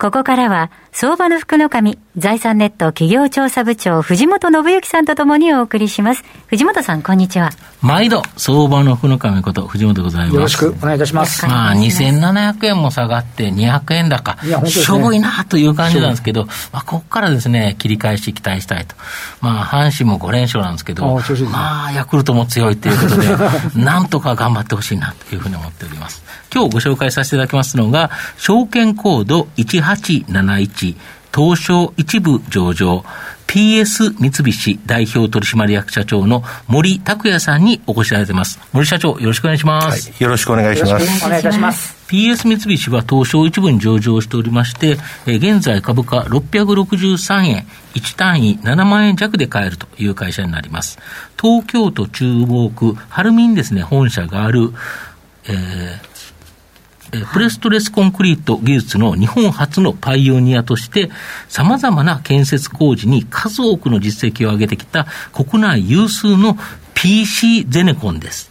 ここからは、相場の福の神、財産ネット企業調査部長、藤本信之さんとともにお送りします。藤本さん、こんにちは。毎度、相場の福の神こと、藤本でございます。よろしくお願いいたします。まあ、2700円も下がって200円高。いや、ね、しょぼいなという感じなんですけど、まあ、ここからですね、切り返し期待したいと。まあ、阪神も5連勝なんですけど、まあ、ヤクルトも強いということで、なんとか頑張ってほしいなというふうに思っております。今日ご紹介させていただきますのが、証券コード1871、東証一部上場、PS 三菱代表取締役社長の森拓也さんにお越しいただいています。森社長、よろしくお願いします。はい、よろしくお願いします。お願いいたします。PS 三菱は東証一部に上場しておりまして、えー、現在株価663円、1単位7万円弱で買えるという会社になります。東京都中央区、晴海にですね、本社がある、えー、プレストレスコンクリート技術の日本初のパイオニアとして、さまざまな建設工事に数多くの実績を上げてきた国内有数の PC ゼネコンです。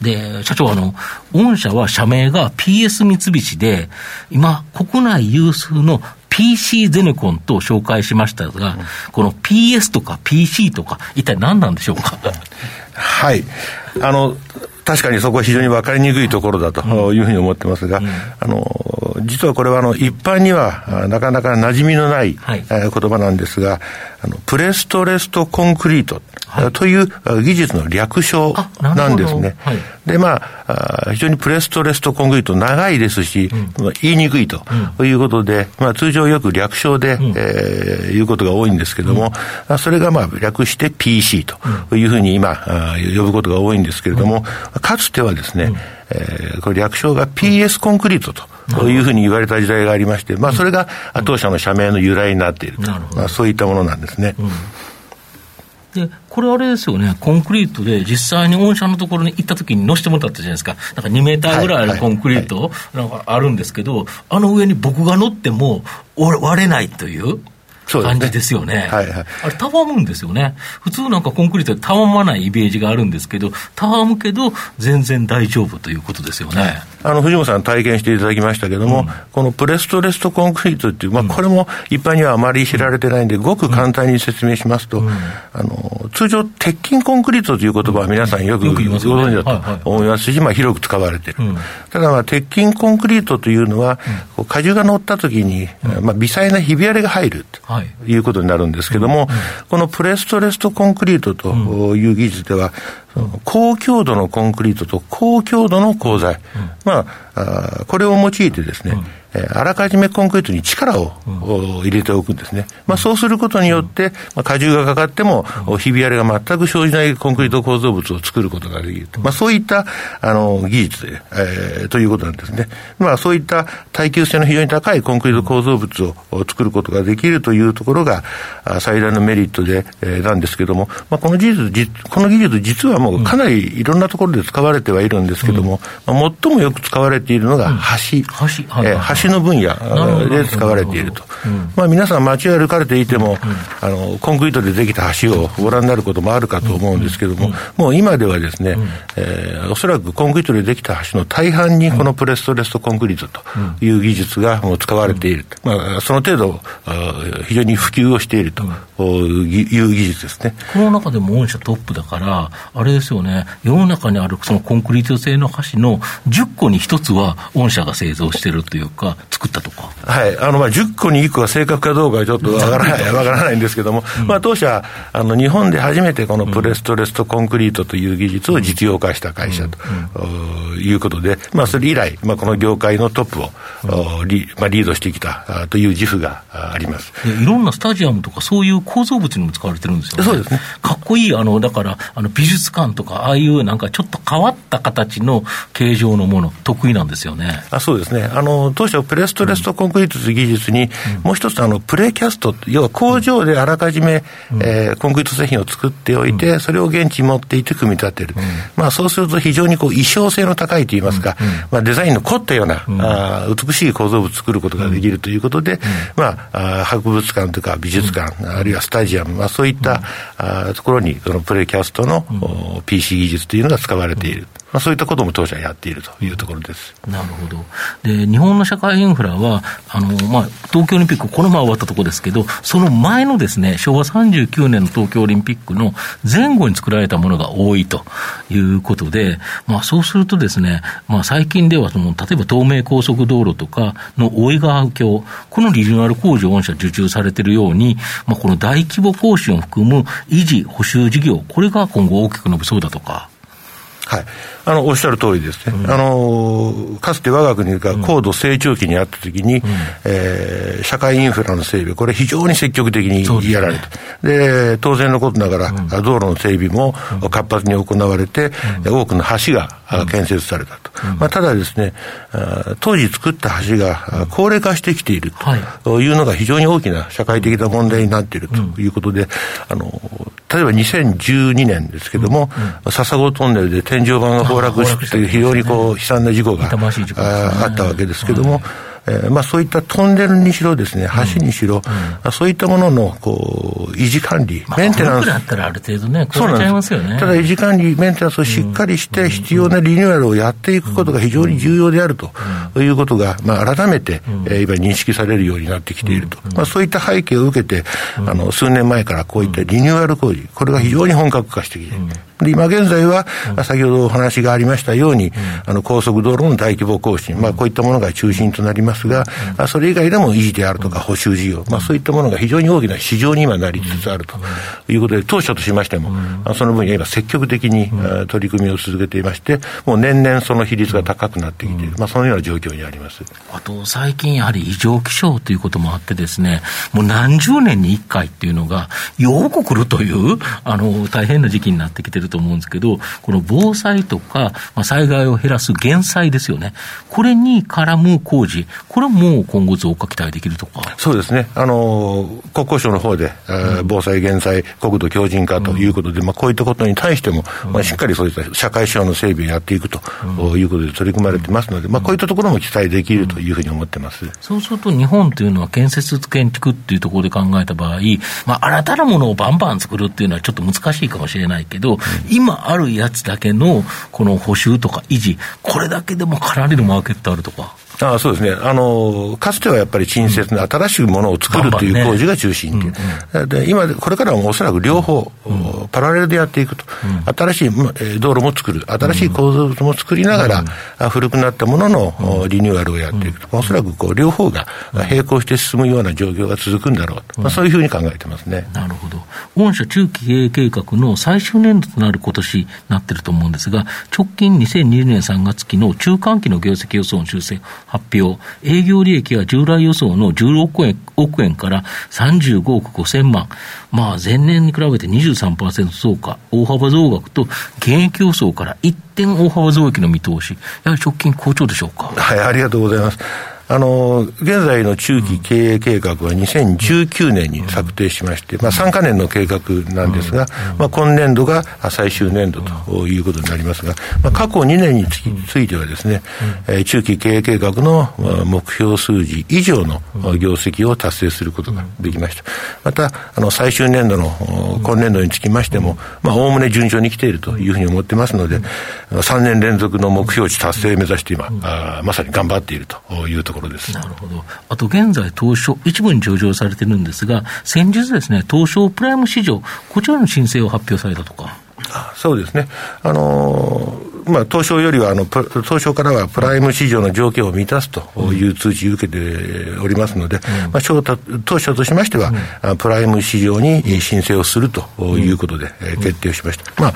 で、社長、あの、御社は社名が PS 三菱で、今、国内有数の PC ゼネコンと紹介しましたが、この PS とか PC とか、一体何なんでしょうか？はい。あの、確かにそこは非常に分かりにくいところだというふうに思ってますが、うん、あの実はこれはあの一般にはなかなか馴染みのない、はい、言葉なんですが、あのプレストレストコンクリートという技術の略称なんですね。はい、で、まあ、非常にプレストレストコンクリート長いですし、うん、言いにくいということで、まあ、通常よく略称で、うん、えー、いうことが多いんですけども、うん、それがまあ略して PC というふうに今、呼ぶことが多いんですけれども、かつてはですね、えー、これ略称が PS コンクリートというふうに言われた時代がありまして、まあ、それが当社の社名の由来になっていると、まあ、そういったものなんですね。で、これあれですよね、コンクリートで実際に御社のところに行った時に乗せてもらったじゃないですか。なんか2メーターぐらいのコンクリートなんかあるんですけど、あの上に僕が乗っても割れないという。感じですよね。ねはいはい。あれ、たわむんですよね。普通なんかコンクリートでたわまないイメージがあるんですけど、たわむけど、全然大丈夫ということですよね。あの、藤本さん体験していただきましたけども、うん、このプレストレストコンクリートっていう、まあ、これも一般にはあまり知られてないんで、ごく簡単に説明しますと、うん、あの、通常、鉄筋コンクリートという言葉は皆さんよくご存知だと思いますし、まあ、広く使われている。ただ、まあ、鉄筋コンクリートというのは、荷重が乗った時に、まあ、微細なひび割れが入るということになるんですけども、このプレストレストコンクリートという技術では、高強度のコンクリートと高強度の鋼材、まあ、これを用いてですね、えあらかじめコンクリートに力を、入れておくんですね。まあ、そうすることによって、まあ、荷重がかかっても、ひび割れが全く生じないコンクリート構造物を作ることができる。まあ、そういった、あの、技術で、えー、ということなんですね。まあ、そういった耐久性の非常に高いコンクリート構造物を作ることができるというところが、最大のメリットで、えー、なんですけども、まあ、この技術、この技術実はもうかなりいろんなところで使われてはいるんですけども、まあ、最もよく使われているのが橋。橋、はい、えー橋の分野で使われていると。まあ、皆さん街を歩かれていても、あの、コンクリートでできた橋をご覧になることもあるかと思うんですけども、もう今ではですね、えー、おそらくコンクリートでできた橋の大半にこのプレストレストコンクリートという技術がもう使われている。まあ、その程度、非常に普及をしているという技術ですね。この中でも御社トップだから、あれですよね、世の中にあるそのコンクリート製の橋の10個に1つは御社が製造してるというか、作ったとか。はい。あの、まあ、10個に1個が正確かどうかはちょっとわからない、わからないんですけども、うん、まあ、当社、あの、日本で初めてこのプレストレストコンクリートという技術を実用化した会社と、うん、いうことで、まあ、それ以来、まあ、この業界のトップを、うん、リまあ、リードしてきたという自負があります。いろんなスタジアムとか、そういう構造物にも使われてるんですよね。そうですね。かっこいい、あの、だから、あの、美術館とか、ああいうなんかちょっと変わった形の形状のもの、得意なんですよね。あそうですね。あの、当初、プレストレストコンクリートという技術に、もう一つ、あの、プレキャスト、要は工場であらかじめ、うん、えー、コンクリート製品を作っておいて、それを現地に持っていて組み立てる。まあ、そうすると非常にこう、衣装性の高いといいますか、まあ、デザインの凝ったような、あ美しい構造物を作ることができるということで、まあ、博物館とか美術館、あるいはスタジアム、まあ、そういった、あところに、そのプレキャストの、PC 技術というのが使われている。まあ、そういったことも当社はやっているというところです。なるほど。で、日本の社会インフラは、あの、まあ、東京オリンピック、この前終わったところですけど、その前のですね、昭和39年の東京オリンピックの前後に作られたものが多いということで、まあ、そうするとですね、まあ、最近ではその、例えば東名高速道路とかの大井川橋、このリニューアル工事を御社受注されているように、まあ、この大規模更新を含む維持、補修事業、これが今後大きく伸びそうだとか。はい。あの、おっしゃる通りですね。うん、あの、かつて我が国が高度成長期にあったときに、うん、えー、社会インフラの整備、これ非常に積極的にやられて、で、ね、当然のことながら、うん、道路の整備も活発に行われて、多くの橋が建設されたと。まあ、ただですね、当時作った橋が高齢化してきているとい。うのが非常に大きな社会的な問題になっているということで、あの、例えば2012年ですけども、笹子トンネルで天井板が崩落して非常にこう悲惨な事故があったわけですけども、えーまあ、そういったトンネルにしろですね、橋にしろ、うん、そういったもののこう維持管理、メンテナンス。だったらある程度ね、そうなんです。よね。ただ維持管理、メンテナンスをしっかりして、必要なリニューアルをやっていくことが非常に重要であるということが、まあ、改めて、えー、今認識されるようになってきていると。まあ、そういった背景を受けて、あの、数年前からこういったリニューアル工事、これが非常に本格化してきている。で、今現在は、先ほどお話がありましたように、あの、高速道路の大規模更新、まあ、こういったものが中心となりますが、それ以外でも維持であるとか補修事業、まあ、そういったものが非常に大きな市場に今なりつつあるということで、当初としましても、その分野今積極的に取り組みを続けていまして、もう年々その比率が高くなってきている、まあ、そのような状況にあります。あと、最近やはり異常気象ということもあってですね、もう何十年に1回っていうのが、よく来るという、あの、大変な時期になってきてると思うんですけど、この防災とか、まあ、災害を減らす減災ですよね。これに絡む工事、これはもう今後増加期待できるとか。そうですね。あの、国交省の方で、うん、防災減災、国土強靭化ということで、うん、まあ、こういったことに対しても、まあ、しっかりそういった社会資本の整備をやっていくということで取り組まれてますので、まあ、こういったところも期待できるというふうに思ってます。そうすると、日本というのは建設建築っていうところで考えた場合、まあ、新たなものをバンバン作るっていうのはちょっと難しいかもしれないけど、今あるやつだけの、この補修とか維持、これだけでもかなりのマーケットあるとか。あそうですね。あの、かつてはやっぱり陳設の新しいものを作るという工事が中心で、う。んうん、で今、これからはおそらく両方、うん、パラレルでやっていくと、新しい道路も作る、新しい構造物も作りながら、うん、古くなったもののリニューアルをやっていくと、おそらくこう両方が並行して進むような状況が続くんだろうと、まあ、そういうふうに考えてますね。なるほど。御社中期経営計画の最終年度となる今年になってると思うんですが、直近2020年3月期の中間期の業績予想の修正発表、営業利益は従来予想の16億円億円から35億5000万、まあ、前年に比べて23%増加、大幅増額と、現役予想から一点大幅増益の見通し、やはり直近好調でしょうか？はい、ありがとうございます。あの、現在の中期経営計画は2019年に策定しまして、まあ3か年の計画なんですが、まあ今年度が最終年度ということになりますが、まあ過去2年についてはですね、え中期経営計画の目標数字以上の業績を達成することができました。また、あの、最終年度の今年度につきましても、まあ、おおむね順調に来ているというふうに思ってますので、3年連続の目標値達成を目指して今、あまさに頑張っているというところろです。なるほど。あと現在、東証、一部に上場されてるんですが、先日ですね、東証プライム市場、こちらの申請を発表されたとか。そうですね。あのー、まあ、東証よりは、あの、東証からはプライム市場の条件を満たすという通知を受けておりますので、うん、まあ、当初としましては、うん、プライム市場に申請をするということで、うん、決定をしました。まあ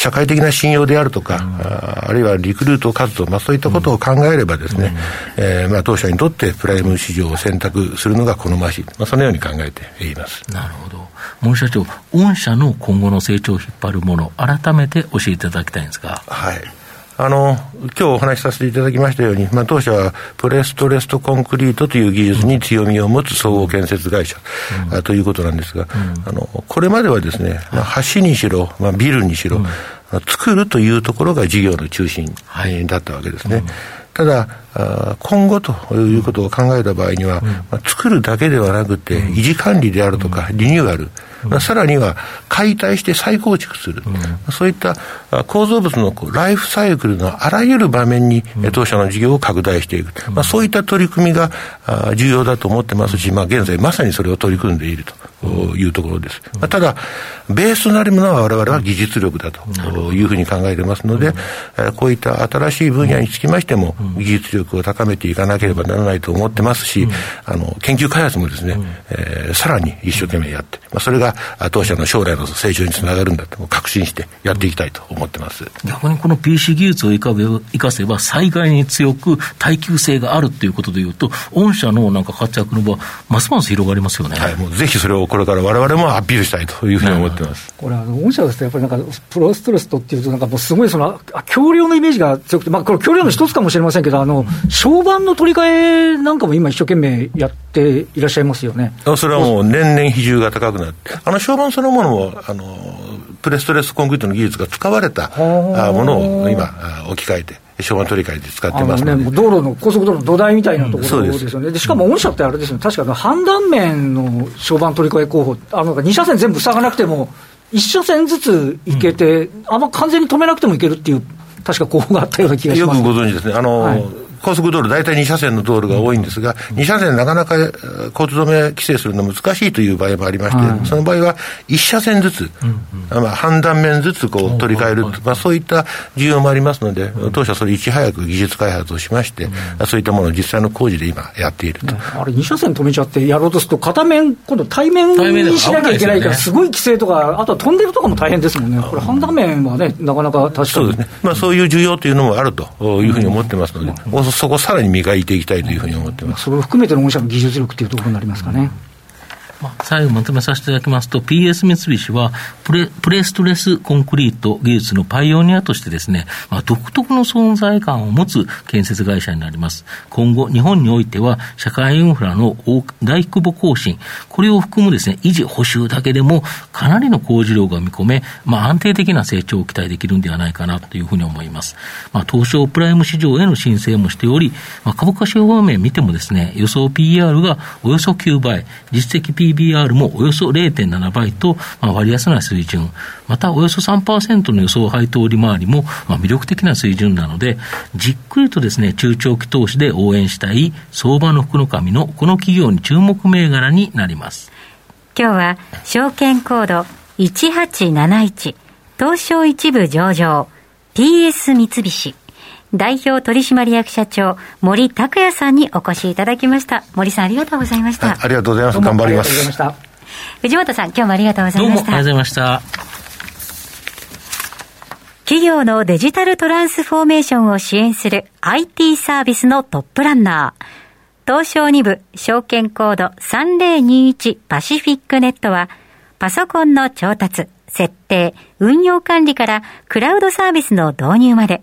社会的な信用であるとか、うん、ああるいはリクルート活動、まあ、そういったことを考えればですね、うん、えー、まあ、当社にとってプライム市場を選択するのが好ましい、まあ、そのように考えています。なるほど。森社長、御社の今後の成長を引っ張るもの、改めて教えていただきたいんですが。はい。あの、今日お話しさせていただきましたように、まあ、当社はプレストレストコンクリートという技術に強みを持つ総合建設会社、うん、ということなんですが、うん、あの、これまではですね、まあ、橋にしろ、まあ、ビルにしろ、うん、作るというところが事業の中心だったわけですね。はいただ、今後ということを考えた場合には、まあ、作るだけではなくて、維持管理であるとか、リニューアル、まあ、さらには解体して再構築する、そういった構造物のライフサイクルのあらゆる場面に、当社の事業を拡大していく、まあ、そういった取り組みが重要だと思ってますし、まあ、現在まさにそれを取り組んでいるというところです。まあ、ただ、ベースとなるものは我々は技術力だというふうに考えてますので、こういった新しい分野につきましても、技術力を高めていかなければならないと思ってますし、あの研究開発もですね、えー、さらに一生懸命やって、まあ、それが当社の将来の成長につながるんだと確信してやっていきたいと思ってます。逆にこの PC 技術を生かせば、災害に強く耐久性があるということでいうと、御社のなんか活躍の場、ますます広がりますよね、はい、もうぜひそれをこれからわれわれもアピールしたいというふうに思ってます、これ、あの御社ですと、やっぱりなんか、プロストレストっていうと、なんかもうすごいその、橋梁のイメージが強くて、まあ、これ、橋梁の一つかもしれませんけど、あの床版の取り替えなんかも今、一生懸命やっていらっしゃいますよね。それはもう年々比重が高くなって、あの床版そのものもあのプレストレスコンクリートの技術が使われたものを今、置き換えて。昭和取り替えで使ってますね、道路の、高速道路の土台みたいなところですよね、うん、でしかも御社ってあれですよね、確か判断面の小板取り替え候補、あの2車線全部塞がなくても、1車線ずつ行けて、うん、あんま完全に止めなくてもいけるっていう、確か候補があったような気がします。よくご存知ですね。あの、はい高速道路、大体2車線の道路が多いんですが、2車線なかなか交通止め規制するの難しいという場合もありまして、その場合は1車線ずつ、まあ、半断面ずつこう取り替える、まあ、そういった需要もありますので、当社それいち早く技術開発をしまして、そういったものを実際の工事で今やっていると。あれ、2車線止めちゃってやろうとすると、片面、今度対面にしなきゃいけないから、すごい規制とか、あとは飛んでるとかも大変ですもんね。これ、半断面はね、なかなか確かに。そうですね。まあ、そういう需要というのもあるというふうに思ってますので、そこさらに磨いていきたいというふうに思ってます。それを含めての御社の技術力というところになりますかね。まあ、最後まとめさせていただきますと、PS 三菱はプレ、プレストレスコンクリート技術のパイオニアとしてですね、まあ、独特の存在感を持つ建設会社になります。今後、日本においては、社会インフラの大規模更新、これを含むですね、維持補修だけでも、かなりの工事量が見込め、まあ、安定的な成長を期待できるんではないかなというふうに思います。まあ、東証プライム市場への申請もしており、まあ、株価指標面見てもですね、予想 PR がおよそ9倍、実績 PR PBR もおよそ0.7倍と、まあ、割安な水準、またおよそ3%の予想配当利回りも、まあ、魅力的な水準なので、じっくりとですね、中長期投資で応援したい相場の福の神のこの企業に注目銘柄になります。今日は、証券コード1871東証一部上場 PS 三菱代表取締役社長、森拓也さんにお越しいただきました。森さん、ありがとうございました。ありがとうございます。頑張ります。藤本さん、今日もありがとうございました。どうもありがとうございました。企業のデジタルトランスフォーメーションを支援する IT サービスのトップランナー。東証2部証券コード3021パシフィックネットは、パソコンの調達、設定、運用管理からクラウドサービスの導入まで、